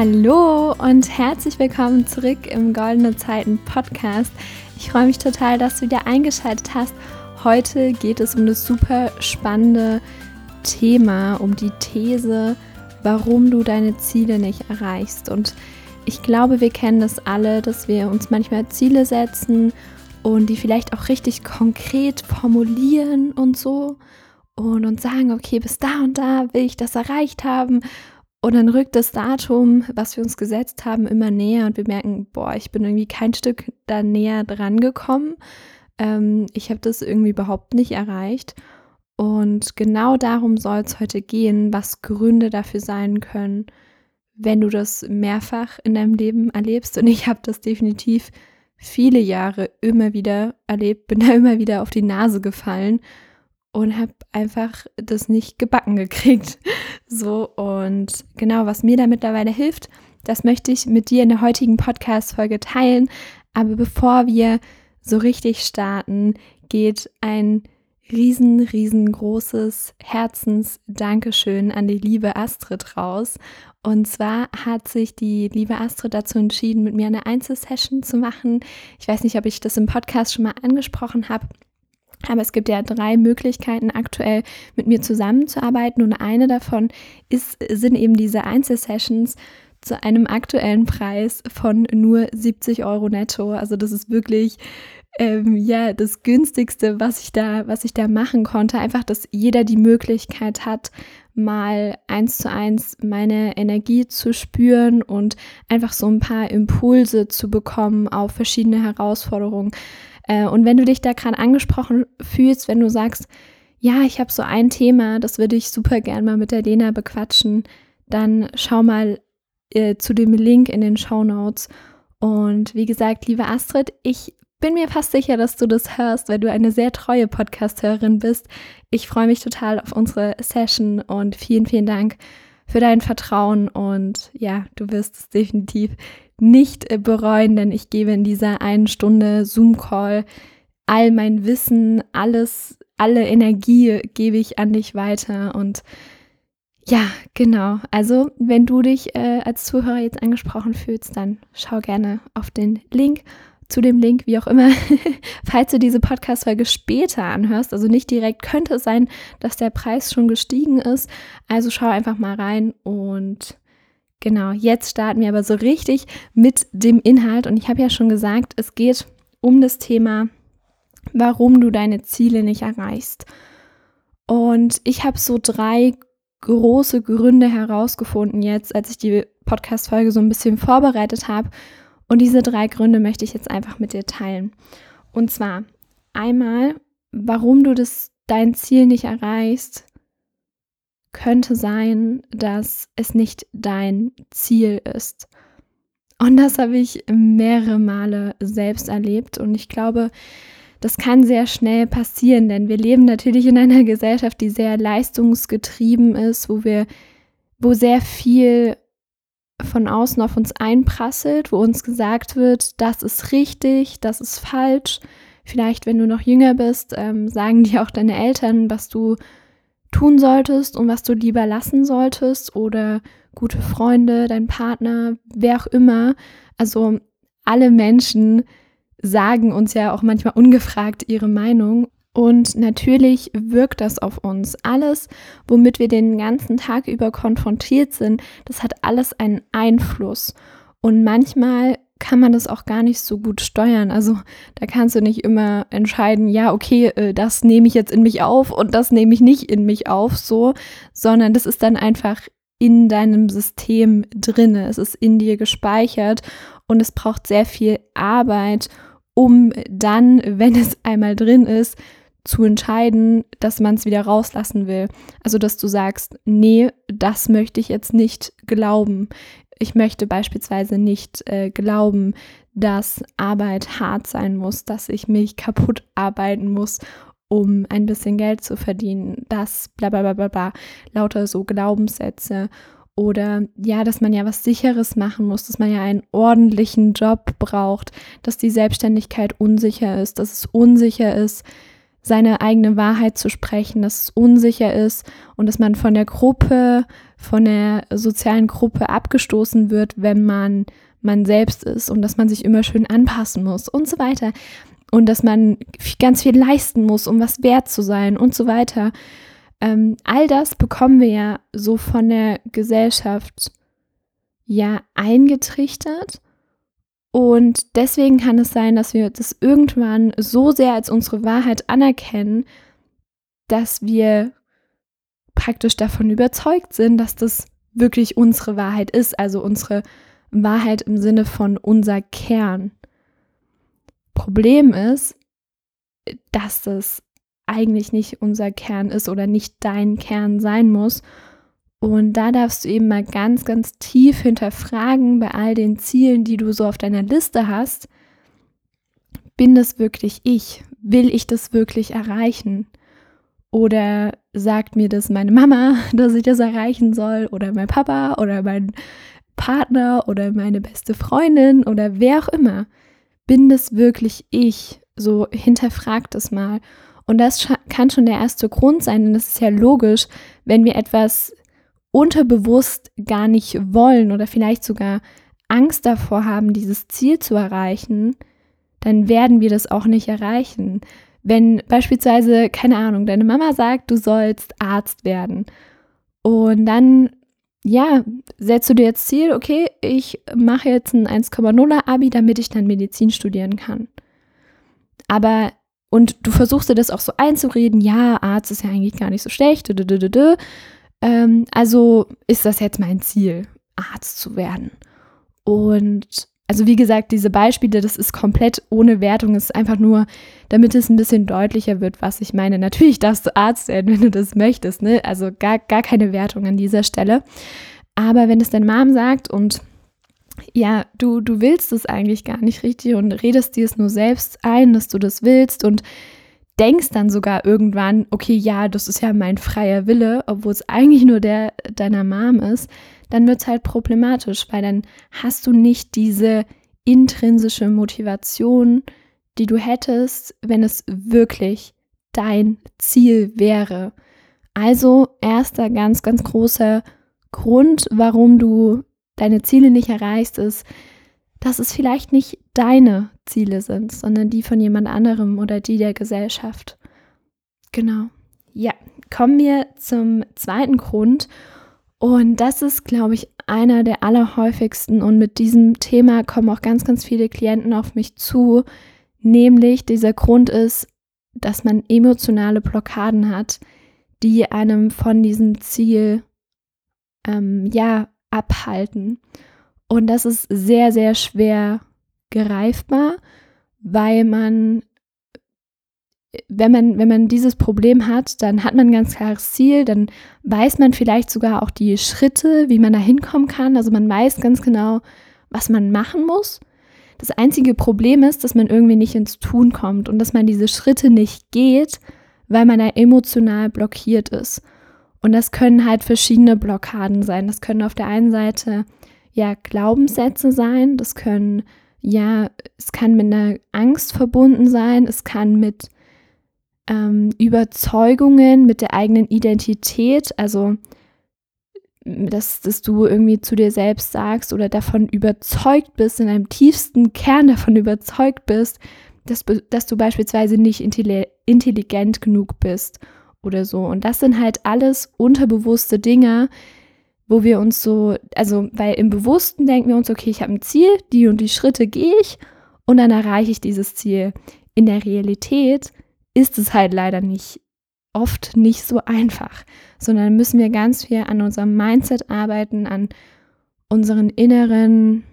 Hallo und herzlich willkommen zurück im Goldene Zeiten Podcast. Ich freue mich total, dass du wieder eingeschaltet hast. Heute geht es um das super spannende Thema, um die These, warum du deine Ziele nicht erreichst. Und ich glaube, wir kennen das alle, dass wir uns manchmal Ziele setzen und die vielleicht auch richtig konkret formulieren und so und uns sagen, okay, bis da und da will ich das erreicht haben. Und dann rückt das Datum, was wir uns gesetzt haben, immer näher und wir merken, boah, ich bin irgendwie kein Stück da näher dran gekommen. Ähm, ich habe das irgendwie überhaupt nicht erreicht. Und genau darum soll es heute gehen, was Gründe dafür sein können, wenn du das mehrfach in deinem Leben erlebst. Und ich habe das definitiv viele Jahre immer wieder erlebt, bin da immer wieder auf die Nase gefallen und habe einfach das nicht gebacken gekriegt. So und genau, was mir da mittlerweile hilft, das möchte ich mit dir in der heutigen Podcast-Folge teilen. Aber bevor wir so richtig starten, geht ein riesen, riesengroßes Herzens-Dankeschön an die liebe Astrid raus. Und zwar hat sich die liebe Astrid dazu entschieden, mit mir eine Einzelsession zu machen. Ich weiß nicht, ob ich das im Podcast schon mal angesprochen habe. Aber es gibt ja drei Möglichkeiten aktuell mit mir zusammenzuarbeiten und eine davon ist, sind eben diese Einzelsessions zu einem aktuellen Preis von nur 70 Euro netto. Also das ist wirklich ähm, ja das günstigste, was ich da, was ich da machen konnte. Einfach, dass jeder die Möglichkeit hat, mal eins zu eins meine Energie zu spüren und einfach so ein paar Impulse zu bekommen auf verschiedene Herausforderungen. Äh, und wenn du dich da gerade angesprochen fühlst, wenn du sagst, ja, ich habe so ein Thema, das würde ich super gern mal mit der Lena bequatschen, dann schau mal äh, zu dem Link in den Show Notes. Und wie gesagt, liebe Astrid, ich bin mir fast sicher, dass du das hörst, weil du eine sehr treue Podcast-Hörerin bist. Ich freue mich total auf unsere Session und vielen, vielen Dank für dein Vertrauen. Und ja, du wirst es definitiv nicht äh, bereuen, denn ich gebe in dieser einen Stunde Zoom-Call all mein Wissen, alles, alle Energie gebe ich an dich weiter und ja, genau. Also, wenn du dich äh, als Zuhörer jetzt angesprochen fühlst, dann schau gerne auf den Link zu dem Link, wie auch immer, falls du diese Podcast-Folge später anhörst, also nicht direkt, könnte es sein, dass der Preis schon gestiegen ist. Also schau einfach mal rein und Genau, jetzt starten wir aber so richtig mit dem Inhalt. Und ich habe ja schon gesagt, es geht um das Thema, warum du deine Ziele nicht erreichst. Und ich habe so drei große Gründe herausgefunden jetzt, als ich die Podcast-Folge so ein bisschen vorbereitet habe. Und diese drei Gründe möchte ich jetzt einfach mit dir teilen. Und zwar einmal, warum du das, dein Ziel nicht erreichst, könnte sein, dass es nicht dein Ziel ist. Und das habe ich mehrere Male selbst erlebt und ich glaube, das kann sehr schnell passieren, denn wir leben natürlich in einer Gesellschaft, die sehr leistungsgetrieben ist, wo wir, wo sehr viel von außen auf uns einprasselt, wo uns gesagt wird, das ist richtig, das ist falsch. Vielleicht, wenn du noch jünger bist, ähm, sagen dir auch deine Eltern, was du tun solltest und was du lieber lassen solltest oder gute Freunde, dein Partner, wer auch immer. Also alle Menschen sagen uns ja auch manchmal ungefragt ihre Meinung. Und natürlich wirkt das auf uns. Alles, womit wir den ganzen Tag über konfrontiert sind, das hat alles einen Einfluss. Und manchmal kann man das auch gar nicht so gut steuern. Also da kannst du nicht immer entscheiden, ja, okay, äh, das nehme ich jetzt in mich auf und das nehme ich nicht in mich auf, so, sondern das ist dann einfach in deinem System drinne. Es ist in dir gespeichert und es braucht sehr viel Arbeit, um dann, wenn es einmal drin ist, zu entscheiden, dass man es wieder rauslassen will. Also, dass du sagst, nee, das möchte ich jetzt nicht glauben. Ich möchte beispielsweise nicht äh, glauben, dass Arbeit hart sein muss, dass ich mich kaputt arbeiten muss, um ein bisschen Geld zu verdienen. Das bla bla bla bla bla. Lauter so Glaubenssätze. Oder ja, dass man ja was Sicheres machen muss, dass man ja einen ordentlichen Job braucht, dass die Selbstständigkeit unsicher ist, dass es unsicher ist, seine eigene Wahrheit zu sprechen, dass es unsicher ist und dass man von der Gruppe, von der sozialen Gruppe abgestoßen wird, wenn man man selbst ist und dass man sich immer schön anpassen muss und so weiter. Und dass man ganz viel leisten muss, um was wert zu sein und so weiter. Ähm, all das bekommen wir ja so von der Gesellschaft ja eingetrichtert. Und deswegen kann es sein, dass wir das irgendwann so sehr als unsere Wahrheit anerkennen, dass wir praktisch davon überzeugt sind, dass das wirklich unsere Wahrheit ist, also unsere Wahrheit im Sinne von unser Kern. Problem ist, dass das eigentlich nicht unser Kern ist oder nicht dein Kern sein muss. Und da darfst du eben mal ganz, ganz tief hinterfragen bei all den Zielen, die du so auf deiner Liste hast. Bin das wirklich ich? Will ich das wirklich erreichen? Oder sagt mir das meine Mama, dass ich das erreichen soll? Oder mein Papa oder mein Partner oder meine beste Freundin oder wer auch immer. Bin das wirklich ich? So hinterfragt es mal. Und das kann schon der erste Grund sein, denn das ist ja logisch, wenn wir etwas unterbewusst gar nicht wollen oder vielleicht sogar Angst davor haben, dieses Ziel zu erreichen, dann werden wir das auch nicht erreichen. Wenn beispielsweise, keine Ahnung, deine Mama sagt, du sollst Arzt werden und dann ja, setzt du dir jetzt Ziel, okay, ich mache jetzt ein 1,0er Abi, damit ich dann Medizin studieren kann. Aber, und du versuchst dir das auch so einzureden, ja, Arzt ist ja eigentlich gar nicht so schlecht, ähm, also ist das jetzt mein Ziel, Arzt zu werden. Und also wie gesagt, diese Beispiele, das ist komplett ohne Wertung, es ist einfach nur, damit es ein bisschen deutlicher wird, was ich meine. Natürlich darfst du Arzt werden, wenn du das möchtest, ne? Also gar, gar keine Wertung an dieser Stelle. Aber wenn es deine Mom sagt und ja, du, du willst es eigentlich gar nicht richtig und redest dir es nur selbst ein, dass du das willst und denkst dann sogar irgendwann, okay, ja, das ist ja mein freier Wille, obwohl es eigentlich nur der deiner Mom ist, dann wird es halt problematisch, weil dann hast du nicht diese intrinsische Motivation, die du hättest, wenn es wirklich dein Ziel wäre. Also erster ganz, ganz großer Grund, warum du deine Ziele nicht erreichst, ist, dass es vielleicht nicht deine Ziele sind, sondern die von jemand anderem oder die der Gesellschaft. Genau. Ja, kommen wir zum zweiten Grund. Und das ist, glaube ich, einer der allerhäufigsten. Und mit diesem Thema kommen auch ganz, ganz viele Klienten auf mich zu. Nämlich dieser Grund ist, dass man emotionale Blockaden hat, die einem von diesem Ziel ähm, ja abhalten. Und das ist sehr, sehr schwer greifbar, weil man wenn man, wenn man dieses Problem hat, dann hat man ein ganz klares Ziel, dann weiß man vielleicht sogar auch die Schritte, wie man da hinkommen kann. Also man weiß ganz genau, was man machen muss. Das einzige Problem ist, dass man irgendwie nicht ins Tun kommt und dass man diese Schritte nicht geht, weil man da emotional blockiert ist. Und das können halt verschiedene Blockaden sein. Das können auf der einen Seite ja Glaubenssätze sein, das können ja, es kann mit einer Angst verbunden sein, es kann mit ähm, Überzeugungen, mit der eigenen Identität, also dass, dass du irgendwie zu dir selbst sagst oder davon überzeugt bist, in einem tiefsten Kern davon überzeugt bist, dass, dass du beispielsweise nicht intelligent genug bist oder so. Und das sind halt alles unterbewusste Dinge, wo wir uns so, also weil im Bewussten denken wir uns, okay, ich habe ein Ziel, die und die Schritte gehe ich und dann erreiche ich dieses Ziel. In der Realität ist es halt leider nicht oft nicht so einfach, sondern müssen wir ganz viel an unserem Mindset arbeiten, an unseren inneren,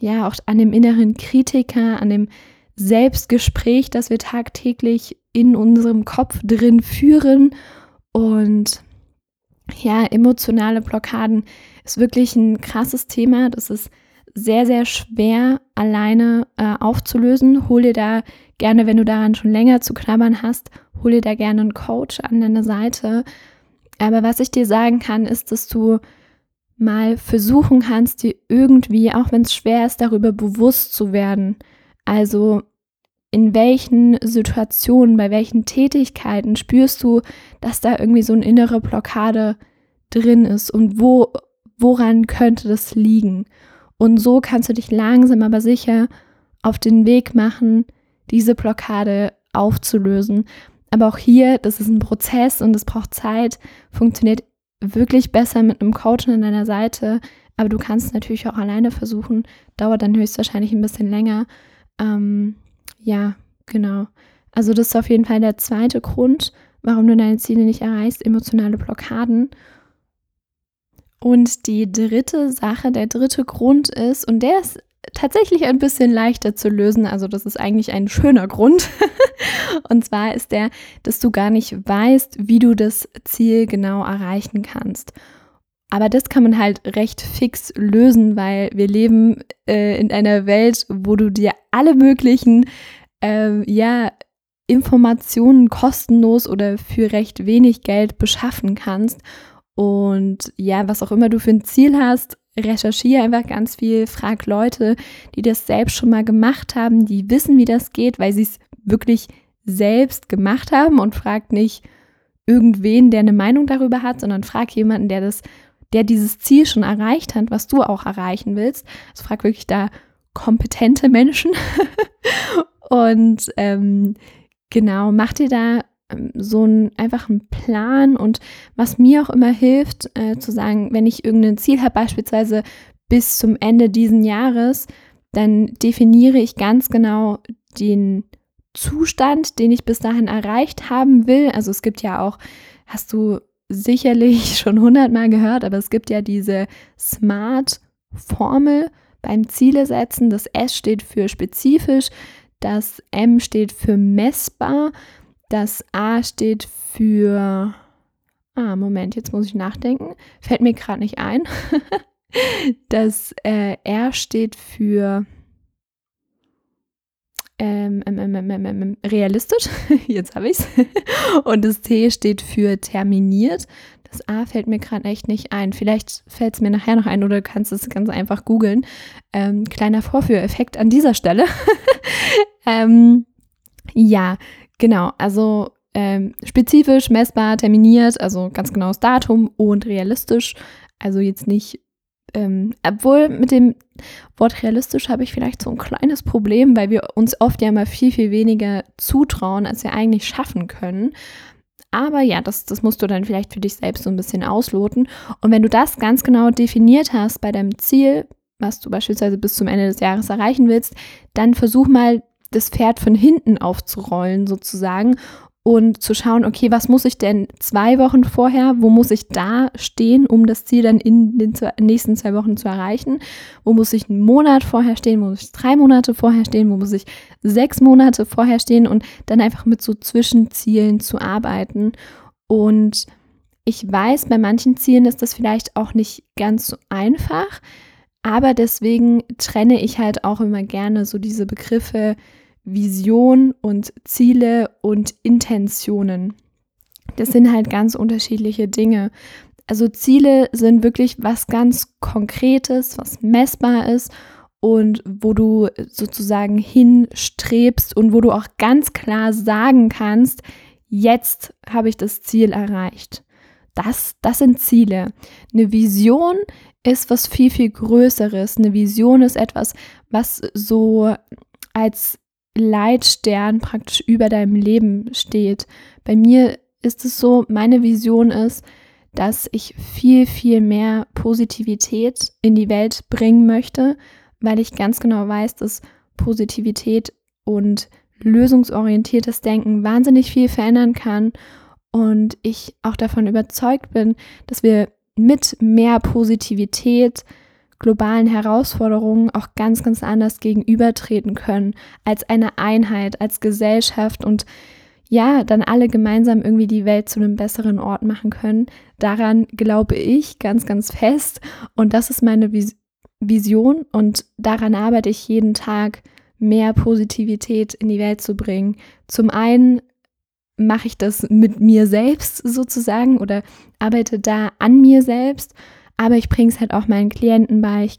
ja, auch an dem inneren Kritiker, an dem Selbstgespräch, das wir tagtäglich in unserem Kopf drin führen. Und ja, emotionale Blockaden ist wirklich ein krasses Thema. Das ist sehr, sehr schwer alleine äh, aufzulösen. Hol dir da gerne, wenn du daran schon länger zu knabbern hast, hol dir da gerne einen Coach an deine Seite. Aber was ich dir sagen kann, ist, dass du mal versuchen kannst, dir irgendwie, auch wenn es schwer ist, darüber bewusst zu werden. Also in welchen Situationen, bei welchen Tätigkeiten spürst du, dass da irgendwie so eine innere Blockade drin ist und wo, woran könnte das liegen? Und so kannst du dich langsam aber sicher auf den Weg machen, diese Blockade aufzulösen. Aber auch hier, das ist ein Prozess und es braucht Zeit, funktioniert wirklich besser mit einem Coach an deiner Seite. Aber du kannst natürlich auch alleine versuchen. Dauert dann höchstwahrscheinlich ein bisschen länger. Ähm, ja, genau. Also das ist auf jeden Fall der zweite Grund, warum du deine Ziele nicht erreichst, emotionale Blockaden. Und die dritte Sache, der dritte Grund ist, und der ist tatsächlich ein bisschen leichter zu lösen, also das ist eigentlich ein schöner Grund. und zwar ist der, dass du gar nicht weißt, wie du das Ziel genau erreichen kannst. Aber das kann man halt recht fix lösen, weil wir leben äh, in einer Welt, wo du dir alle möglichen äh, ja, Informationen kostenlos oder für recht wenig Geld beschaffen kannst. Und ja, was auch immer du für ein Ziel hast, recherchiere einfach ganz viel, frag Leute, die das selbst schon mal gemacht haben, die wissen, wie das geht, weil sie es wirklich selbst gemacht haben und frag nicht irgendwen, der eine Meinung darüber hat, sondern frag jemanden, der das der dieses Ziel schon erreicht hat, was du auch erreichen willst. Also frag wirklich da kompetente Menschen. und ähm, genau, mach dir da ähm, so einen einfachen Plan und was mir auch immer hilft, äh, zu sagen, wenn ich irgendein Ziel habe, beispielsweise bis zum Ende diesen Jahres, dann definiere ich ganz genau den Zustand, den ich bis dahin erreicht haben will. Also es gibt ja auch, hast du sicherlich schon hundertmal gehört, aber es gibt ja diese SMART-Formel beim Ziele setzen. Das S steht für spezifisch, das M steht für messbar, das A steht für... Ah, Moment, jetzt muss ich nachdenken. Fällt mir gerade nicht ein. das äh, R steht für ähm, ähm, ähm, realistisch, jetzt habe ich es. Und das T steht für terminiert. Das A fällt mir gerade echt nicht ein. Vielleicht fällt es mir nachher noch ein oder du kannst es ganz einfach googeln. Ähm, kleiner Vorführeffekt an dieser Stelle. ähm, ja, genau. Also ähm, spezifisch, messbar, terminiert, also ganz genaues Datum und realistisch. Also jetzt nicht ähm, obwohl mit dem Wort realistisch habe ich vielleicht so ein kleines Problem, weil wir uns oft ja immer viel, viel weniger zutrauen, als wir eigentlich schaffen können. Aber ja, das, das musst du dann vielleicht für dich selbst so ein bisschen ausloten. Und wenn du das ganz genau definiert hast bei deinem Ziel, was du beispielsweise bis zum Ende des Jahres erreichen willst, dann versuch mal das Pferd von hinten aufzurollen sozusagen und zu schauen, okay, was muss ich denn zwei Wochen vorher, wo muss ich da stehen, um das Ziel dann in den nächsten zwei Wochen zu erreichen? Wo muss ich einen Monat vorher stehen, wo muss ich drei Monate vorher stehen, wo muss ich sechs Monate vorher stehen und dann einfach mit so Zwischenzielen zu arbeiten. Und ich weiß, bei manchen Zielen ist das vielleicht auch nicht ganz so einfach, aber deswegen trenne ich halt auch immer gerne so diese Begriffe, Vision und Ziele und Intentionen. Das sind halt ganz unterschiedliche Dinge. Also Ziele sind wirklich was ganz Konkretes, was messbar ist und wo du sozusagen hinstrebst und wo du auch ganz klar sagen kannst, jetzt habe ich das Ziel erreicht. Das, das sind Ziele. Eine Vision ist was viel, viel Größeres. Eine Vision ist etwas, was so als Leitstern praktisch über deinem Leben steht. Bei mir ist es so, meine Vision ist, dass ich viel, viel mehr Positivität in die Welt bringen möchte, weil ich ganz genau weiß, dass Positivität und lösungsorientiertes Denken wahnsinnig viel verändern kann und ich auch davon überzeugt bin, dass wir mit mehr Positivität globalen Herausforderungen auch ganz, ganz anders gegenübertreten können, als eine Einheit, als Gesellschaft und ja, dann alle gemeinsam irgendwie die Welt zu einem besseren Ort machen können. Daran glaube ich ganz, ganz fest und das ist meine Vis Vision und daran arbeite ich jeden Tag, mehr Positivität in die Welt zu bringen. Zum einen mache ich das mit mir selbst sozusagen oder arbeite da an mir selbst aber ich bringe es halt auch meinen Klienten bei, ich,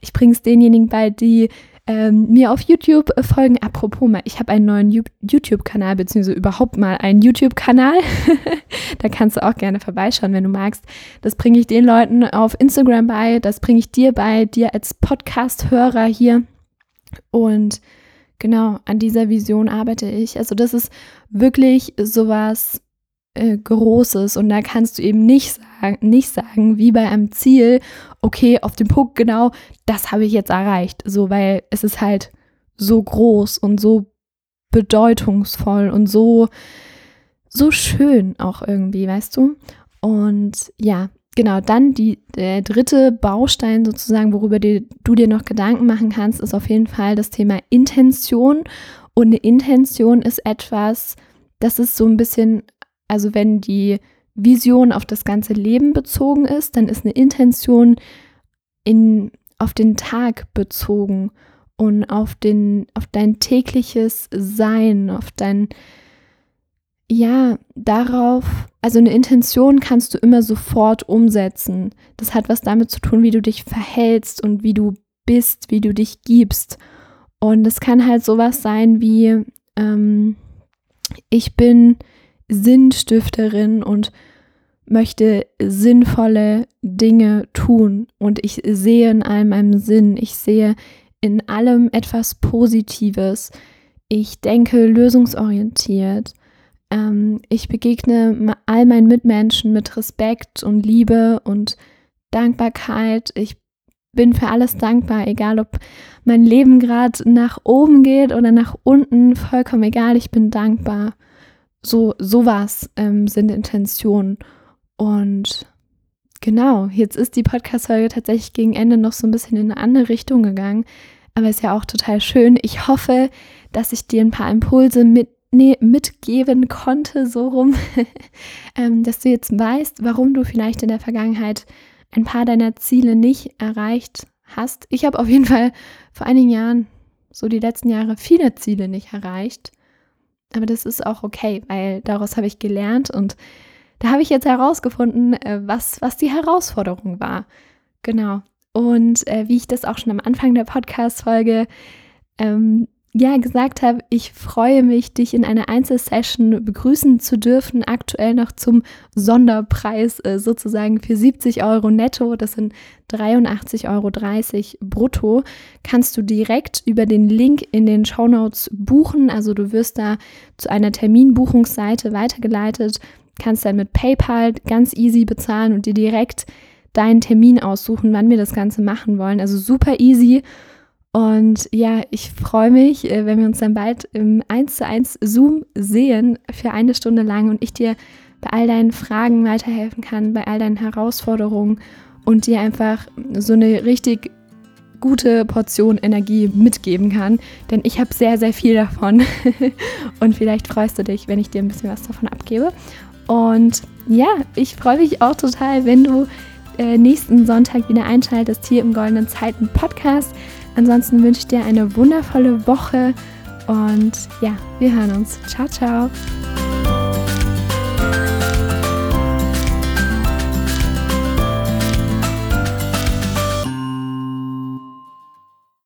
ich bringe es denjenigen bei, die ähm, mir auf YouTube folgen. Apropos mal, ich habe einen neuen YouTube-Kanal, beziehungsweise überhaupt mal einen YouTube-Kanal. da kannst du auch gerne vorbeischauen, wenn du magst. Das bringe ich den Leuten auf Instagram bei, das bringe ich dir bei, dir als Podcast-Hörer hier. Und genau, an dieser Vision arbeite ich. Also das ist wirklich sowas äh, Großes und da kannst du eben nicht sagen, nicht sagen, wie bei einem Ziel, okay, auf dem Punkt genau, das habe ich jetzt erreicht. So, weil es ist halt so groß und so bedeutungsvoll und so, so schön auch irgendwie, weißt du? Und ja, genau, dann die, der dritte Baustein sozusagen, worüber die, du dir noch Gedanken machen kannst, ist auf jeden Fall das Thema Intention. Und eine Intention ist etwas, das ist so ein bisschen also wenn die Vision auf das ganze Leben bezogen ist, dann ist eine Intention in, auf den Tag bezogen und auf, den, auf dein tägliches Sein, auf dein, ja, darauf, also eine Intention kannst du immer sofort umsetzen. Das hat was damit zu tun, wie du dich verhältst und wie du bist, wie du dich gibst. Und es kann halt sowas sein wie, ähm, ich bin Sinnstifterin und möchte sinnvolle Dinge tun. Und ich sehe in allem einen Sinn, ich sehe in allem etwas Positives, ich denke lösungsorientiert, ähm, ich begegne all meinen Mitmenschen mit Respekt und Liebe und Dankbarkeit, ich bin für alles dankbar, egal ob mein Leben gerade nach oben geht oder nach unten, vollkommen egal, ich bin dankbar. So, sowas ähm, sind Intentionen. Und genau, jetzt ist die Podcast-Folge tatsächlich gegen Ende noch so ein bisschen in eine andere Richtung gegangen. Aber ist ja auch total schön. Ich hoffe, dass ich dir ein paar Impulse mit, nee, mitgeben konnte, so rum, ähm, dass du jetzt weißt, warum du vielleicht in der Vergangenheit ein paar deiner Ziele nicht erreicht hast. Ich habe auf jeden Fall vor einigen Jahren, so die letzten Jahre, viele Ziele nicht erreicht. Aber das ist auch okay, weil daraus habe ich gelernt und da habe ich jetzt herausgefunden, äh, was, was die Herausforderung war. Genau. Und äh, wie ich das auch schon am Anfang der Podcast-Folge ähm, ja gesagt habe, ich freue mich, dich in einer Einzelsession begrüßen zu dürfen, aktuell noch zum Sonderpreis äh, sozusagen für 70 Euro netto, das sind 83,30 Euro brutto, kannst du direkt über den Link in den Show Notes buchen. Also du wirst da zu einer Terminbuchungsseite weitergeleitet, kannst dann mit PayPal ganz easy bezahlen und dir direkt deinen Termin aussuchen, wann wir das Ganze machen wollen. Also super easy. Und ja, ich freue mich, äh, wenn wir uns dann bald im 1 zu 1 Zoom sehen für eine Stunde lang und ich dir bei all deinen Fragen weiterhelfen kann, bei all deinen Herausforderungen und dir einfach so eine richtig gute Portion Energie mitgeben kann. Denn ich habe sehr, sehr viel davon. und vielleicht freust du dich, wenn ich dir ein bisschen was davon abgebe. Und ja, ich freue mich auch total, wenn du äh, nächsten Sonntag wieder einschaltest hier im Goldenen Zeiten Podcast. Ansonsten wünsche ich dir eine wundervolle Woche und ja, wir hören uns. Ciao, ciao.